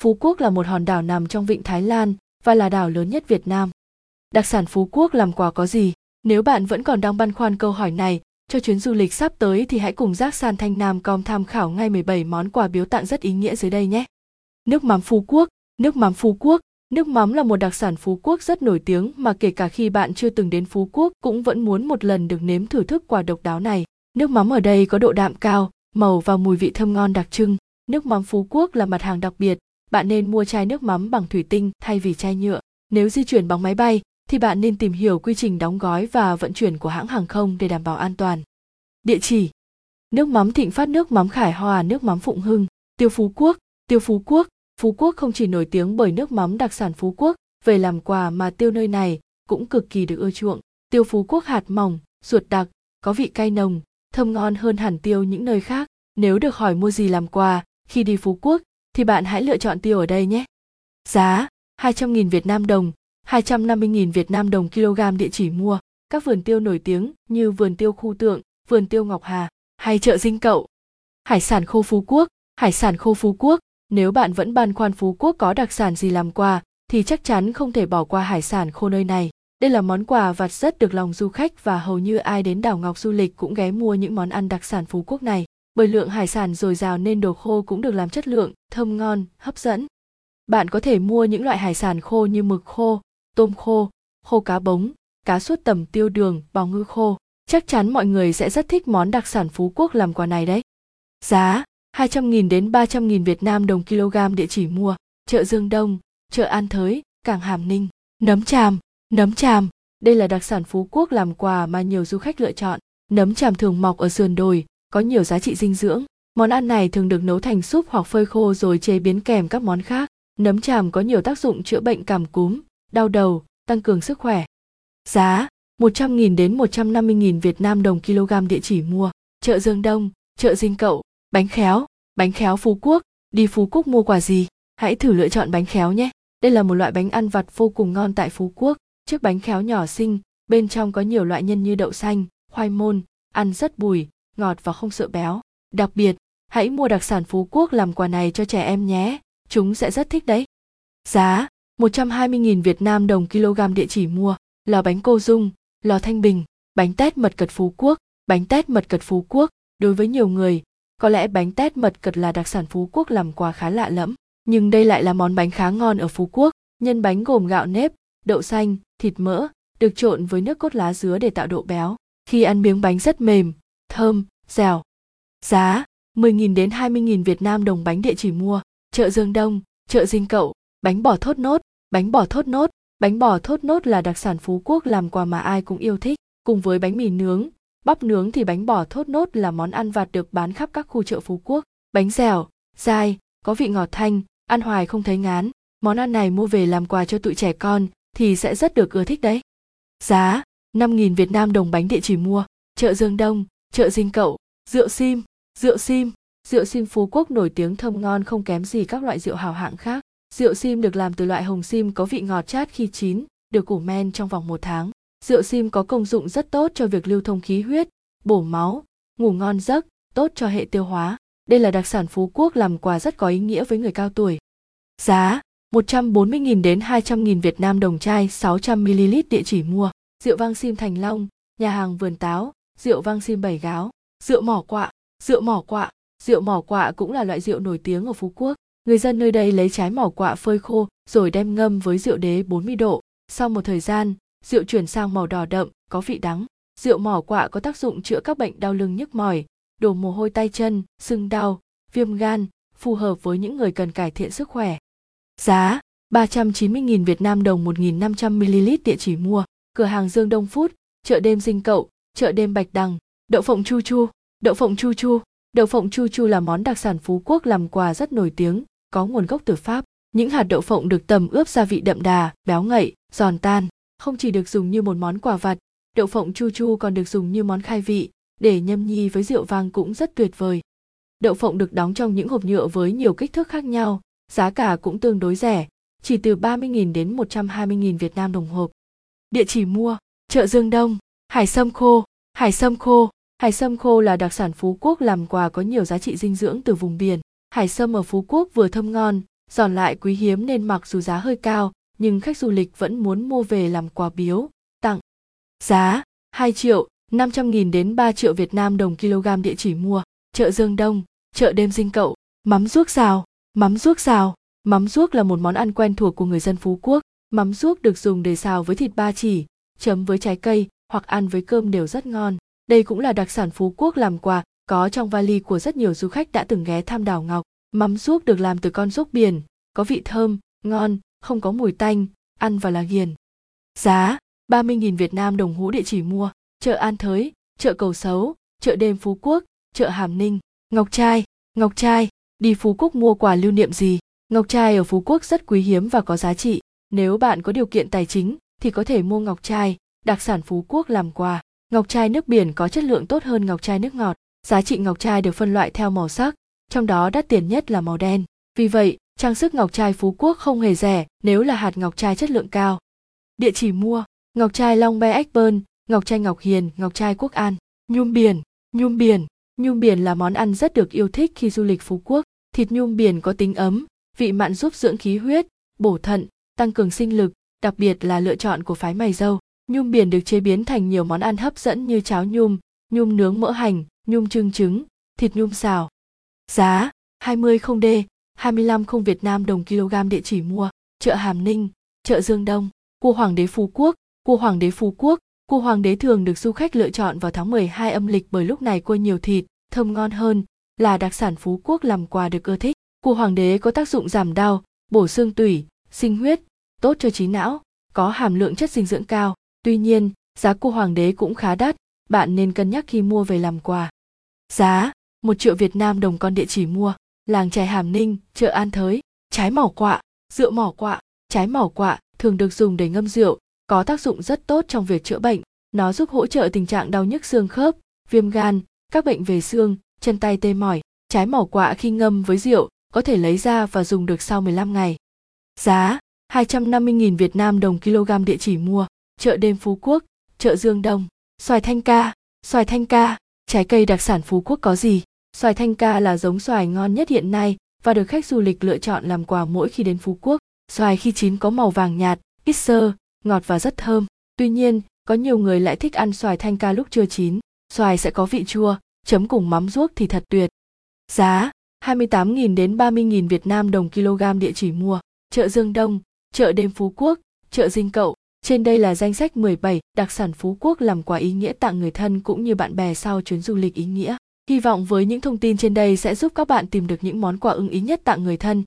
Phú Quốc là một hòn đảo nằm trong vịnh Thái Lan và là đảo lớn nhất Việt Nam. Đặc sản Phú Quốc làm quà có gì? Nếu bạn vẫn còn đang băn khoăn câu hỏi này, cho chuyến du lịch sắp tới thì hãy cùng Giác San Thanh Nam Com tham khảo ngay 17 món quà biếu tặng rất ý nghĩa dưới đây nhé. Nước mắm Phú Quốc Nước mắm Phú Quốc Nước mắm là một đặc sản Phú Quốc rất nổi tiếng mà kể cả khi bạn chưa từng đến Phú Quốc cũng vẫn muốn một lần được nếm thử thức quà độc đáo này. Nước mắm ở đây có độ đạm cao, màu và mùi vị thơm ngon đặc trưng. Nước mắm Phú Quốc là mặt hàng đặc biệt, bạn nên mua chai nước mắm bằng thủy tinh thay vì chai nhựa. Nếu di chuyển bằng máy bay thì bạn nên tìm hiểu quy trình đóng gói và vận chuyển của hãng hàng không để đảm bảo an toàn. Địa chỉ Nước mắm Thịnh Phát nước mắm Khải Hòa nước mắm Phụng Hưng, Tiêu Phú Quốc, Tiêu Phú Quốc, Phú Quốc không chỉ nổi tiếng bởi nước mắm đặc sản Phú Quốc, về làm quà mà tiêu nơi này cũng cực kỳ được ưa chuộng. Tiêu Phú Quốc hạt mỏng, ruột đặc, có vị cay nồng, thơm ngon hơn hẳn tiêu những nơi khác. Nếu được hỏi mua gì làm quà khi đi Phú Quốc thì bạn hãy lựa chọn tiêu ở đây nhé. Giá 200.000 Việt Nam đồng, 250.000 Việt Nam đồng kg địa chỉ mua. Các vườn tiêu nổi tiếng như vườn tiêu khu tượng, vườn tiêu Ngọc Hà hay chợ Dinh Cậu. Hải sản khô Phú Quốc, hải sản khô Phú Quốc, nếu bạn vẫn băn khoăn Phú Quốc có đặc sản gì làm quà thì chắc chắn không thể bỏ qua hải sản khô nơi này. Đây là món quà vặt rất được lòng du khách và hầu như ai đến đảo Ngọc du lịch cũng ghé mua những món ăn đặc sản Phú Quốc này. Bởi lượng hải sản dồi dào nên đồ khô cũng được làm chất lượng, thơm ngon, hấp dẫn. Bạn có thể mua những loại hải sản khô như mực khô, tôm khô, khô cá bống, cá suốt tầm tiêu đường, bào ngư khô. Chắc chắn mọi người sẽ rất thích món đặc sản Phú Quốc làm quà này đấy. Giá 200.000 đến 300.000 Việt Nam đồng kg địa chỉ mua, chợ Dương Đông, chợ An Thới, cảng Hàm Ninh, nấm tràm, nấm tràm. Đây là đặc sản Phú Quốc làm quà mà nhiều du khách lựa chọn. Nấm tràm thường mọc ở sườn đồi, có nhiều giá trị dinh dưỡng. Món ăn này thường được nấu thành súp hoặc phơi khô rồi chế biến kèm các món khác. Nấm tràm có nhiều tác dụng chữa bệnh cảm cúm, đau đầu, tăng cường sức khỏe. Giá 100.000 đến 150.000 Việt Nam đồng kg địa chỉ mua, chợ Dương Đông, chợ Dinh Cậu, bánh khéo, bánh khéo Phú Quốc, đi Phú Quốc mua quà gì? Hãy thử lựa chọn bánh khéo nhé. Đây là một loại bánh ăn vặt vô cùng ngon tại Phú Quốc. Chiếc bánh khéo nhỏ xinh, bên trong có nhiều loại nhân như đậu xanh, khoai môn, ăn rất bùi, ngọt và không sợ béo. Đặc biệt, hãy mua đặc sản Phú Quốc làm quà này cho trẻ em nhé, chúng sẽ rất thích đấy. Giá 120.000 Việt Nam đồng kg địa chỉ mua, lò bánh cô dung, lò thanh bình, bánh tét mật cật Phú Quốc, bánh tét mật cật Phú Quốc, đối với nhiều người, có lẽ bánh tét mật cật là đặc sản Phú Quốc làm quà khá lạ lẫm, nhưng đây lại là món bánh khá ngon ở Phú Quốc. Nhân bánh gồm gạo nếp, đậu xanh, thịt mỡ, được trộn với nước cốt lá dứa để tạo độ béo. Khi ăn miếng bánh rất mềm, thơm, dẻo. Giá 10.000 đến 20.000 Việt Nam đồng bánh địa chỉ mua, chợ Dương Đông, chợ Dinh Cậu, bánh bò thốt nốt, bánh bò thốt nốt, bánh bò thốt nốt là đặc sản Phú Quốc làm quà mà ai cũng yêu thích, cùng với bánh mì nướng, bắp nướng thì bánh bò thốt nốt là món ăn vặt được bán khắp các khu chợ Phú Quốc. Bánh dẻo, dai, có vị ngọt thanh, ăn hoài không thấy ngán. Món ăn này mua về làm quà cho tụi trẻ con thì sẽ rất được ưa thích đấy. Giá 5.000 Việt Nam đồng bánh địa chỉ mua, chợ Dương Đông, chợ Dinh Cậu, rượu sim, rượu sim. Rượu sim Phú Quốc nổi tiếng thơm ngon không kém gì các loại rượu hào hạng khác. Rượu sim được làm từ loại hồng sim có vị ngọt chát khi chín, được ủ men trong vòng một tháng. Rượu sim có công dụng rất tốt cho việc lưu thông khí huyết, bổ máu, ngủ ngon giấc, tốt cho hệ tiêu hóa. Đây là đặc sản Phú Quốc làm quà rất có ý nghĩa với người cao tuổi. Giá 140.000 đến 200.000 Việt Nam đồng chai 600ml địa chỉ mua. Rượu vang sim Thành Long, nhà hàng vườn táo, rượu vang xin bảy gáo, rượu mỏ quạ, rượu mỏ quạ. Rượu mỏ quạ cũng là loại rượu nổi tiếng ở Phú Quốc. Người dân nơi đây lấy trái mỏ quạ phơi khô rồi đem ngâm với rượu đế 40 độ. Sau một thời gian, rượu chuyển sang màu đỏ đậm, có vị đắng. Rượu mỏ quạ có tác dụng chữa các bệnh đau lưng nhức mỏi, đổ mồ hôi tay chân, sưng đau, viêm gan, phù hợp với những người cần cải thiện sức khỏe. Giá 390.000 Việt Nam đồng 1.500ml địa chỉ mua, cửa hàng Dương Đông Food, chợ đêm Dinh Cậu, chợ đêm Bạch Đằng, đậu phộng chu chu, đậu phộng chu chu. Đậu phộng chu chu là món đặc sản Phú Quốc làm quà rất nổi tiếng, có nguồn gốc từ Pháp. Những hạt đậu phộng được tầm ướp gia vị đậm đà, béo ngậy, giòn tan, không chỉ được dùng như một món quà vặt, đậu phộng chu chu còn được dùng như món khai vị, để nhâm nhi với rượu vang cũng rất tuyệt vời. Đậu phộng được đóng trong những hộp nhựa với nhiều kích thước khác nhau, giá cả cũng tương đối rẻ, chỉ từ 30.000 đến 120.000 Việt Nam đồng hộp. Địa chỉ mua, chợ Dương Đông, hải sâm khô, hải sâm khô. Hải sâm khô là đặc sản Phú Quốc làm quà có nhiều giá trị dinh dưỡng từ vùng biển. Hải sâm ở Phú Quốc vừa thơm ngon, giòn lại quý hiếm nên mặc dù giá hơi cao, nhưng khách du lịch vẫn muốn mua về làm quà biếu, tặng. Giá 2 triệu 500 nghìn đến 3 triệu Việt Nam đồng kg địa chỉ mua, chợ Dương Đông, chợ đêm dinh cậu, mắm ruốc xào, mắm ruốc xào. Mắm ruốc là một món ăn quen thuộc của người dân Phú Quốc. Mắm ruốc được dùng để xào với thịt ba chỉ, chấm với trái cây hoặc ăn với cơm đều rất ngon. Đây cũng là đặc sản Phú Quốc làm quà, có trong vali của rất nhiều du khách đã từng ghé thăm đảo Ngọc. Mắm ruốc được làm từ con ruốc biển, có vị thơm, ngon, không có mùi tanh, ăn và là ghiền. Giá 30.000 Việt Nam đồng hũ địa chỉ mua, chợ An Thới, chợ Cầu Sấu, chợ đêm Phú Quốc, chợ Hàm Ninh, Ngọc Trai, Ngọc Trai, đi Phú Quốc mua quà lưu niệm gì? Ngọc trai ở Phú Quốc rất quý hiếm và có giá trị. Nếu bạn có điều kiện tài chính thì có thể mua ngọc trai, đặc sản Phú Quốc làm quà. Ngọc trai nước biển có chất lượng tốt hơn ngọc trai nước ngọt. Giá trị ngọc trai được phân loại theo màu sắc, trong đó đắt tiền nhất là màu đen. Vì vậy, trang sức ngọc trai Phú Quốc không hề rẻ nếu là hạt ngọc trai chất lượng cao. Địa chỉ mua: Ngọc trai Long Be Ekburn, Ngọc trai Ngọc Hiền, Ngọc trai Quốc An, nhum biển, nhum biển. Nhum biển là món ăn rất được yêu thích khi du lịch Phú Quốc. Thịt nhum biển có tính ấm, vị mặn giúp dưỡng khí huyết, bổ thận, tăng cường sinh lực, đặc biệt là lựa chọn của phái mày dâu. Nhum biển được chế biến thành nhiều món ăn hấp dẫn như cháo nhum, nhum nướng mỡ hành, nhum trưng trứng, thịt nhum xào. Giá 20 không D, 25 không Việt Nam đồng kg địa chỉ mua, chợ Hàm Ninh, chợ Dương Đông, cua Hoàng đế Phú Quốc, cua Hoàng đế Phú Quốc, cua Hoàng đế thường được du khách lựa chọn vào tháng 12 âm lịch bởi lúc này cua nhiều thịt, thơm ngon hơn, là đặc sản Phú Quốc làm quà được ưa thích. Cua hoàng đế có tác dụng giảm đau, bổ xương tủy, sinh huyết, tốt cho trí não, có hàm lượng chất dinh dưỡng cao. Tuy nhiên, giá cua hoàng đế cũng khá đắt, bạn nên cân nhắc khi mua về làm quà. Giá, 1 triệu Việt Nam đồng con địa chỉ mua, làng chài Hàm Ninh, chợ An Thới, trái mỏ quạ, rượu mỏ quạ, trái mỏ quạ thường được dùng để ngâm rượu, có tác dụng rất tốt trong việc chữa bệnh. Nó giúp hỗ trợ tình trạng đau nhức xương khớp, viêm gan, các bệnh về xương, chân tay tê mỏi. Trái mỏ quạ khi ngâm với rượu có thể lấy ra và dùng được sau 15 ngày. Giá 250.000 Việt Nam đồng kg địa chỉ mua, chợ đêm Phú Quốc, chợ Dương Đông, xoài thanh ca, xoài thanh ca, trái cây đặc sản Phú Quốc có gì? Xoài thanh ca là giống xoài ngon nhất hiện nay và được khách du lịch lựa chọn làm quà mỗi khi đến Phú Quốc. Xoài khi chín có màu vàng nhạt, ít sơ ngọt và rất thơm. Tuy nhiên, có nhiều người lại thích ăn xoài thanh ca lúc chưa chín. Xoài sẽ có vị chua, chấm cùng mắm ruốc thì thật tuyệt. Giá 28.000 đến 30.000 Việt Nam đồng kg địa chỉ mua, chợ Dương Đông, chợ đêm Phú Quốc, chợ Dinh Cậu. Trên đây là danh sách 17 đặc sản Phú Quốc làm quà ý nghĩa tặng người thân cũng như bạn bè sau chuyến du lịch ý nghĩa. Hy vọng với những thông tin trên đây sẽ giúp các bạn tìm được những món quà ưng ý nhất tặng người thân.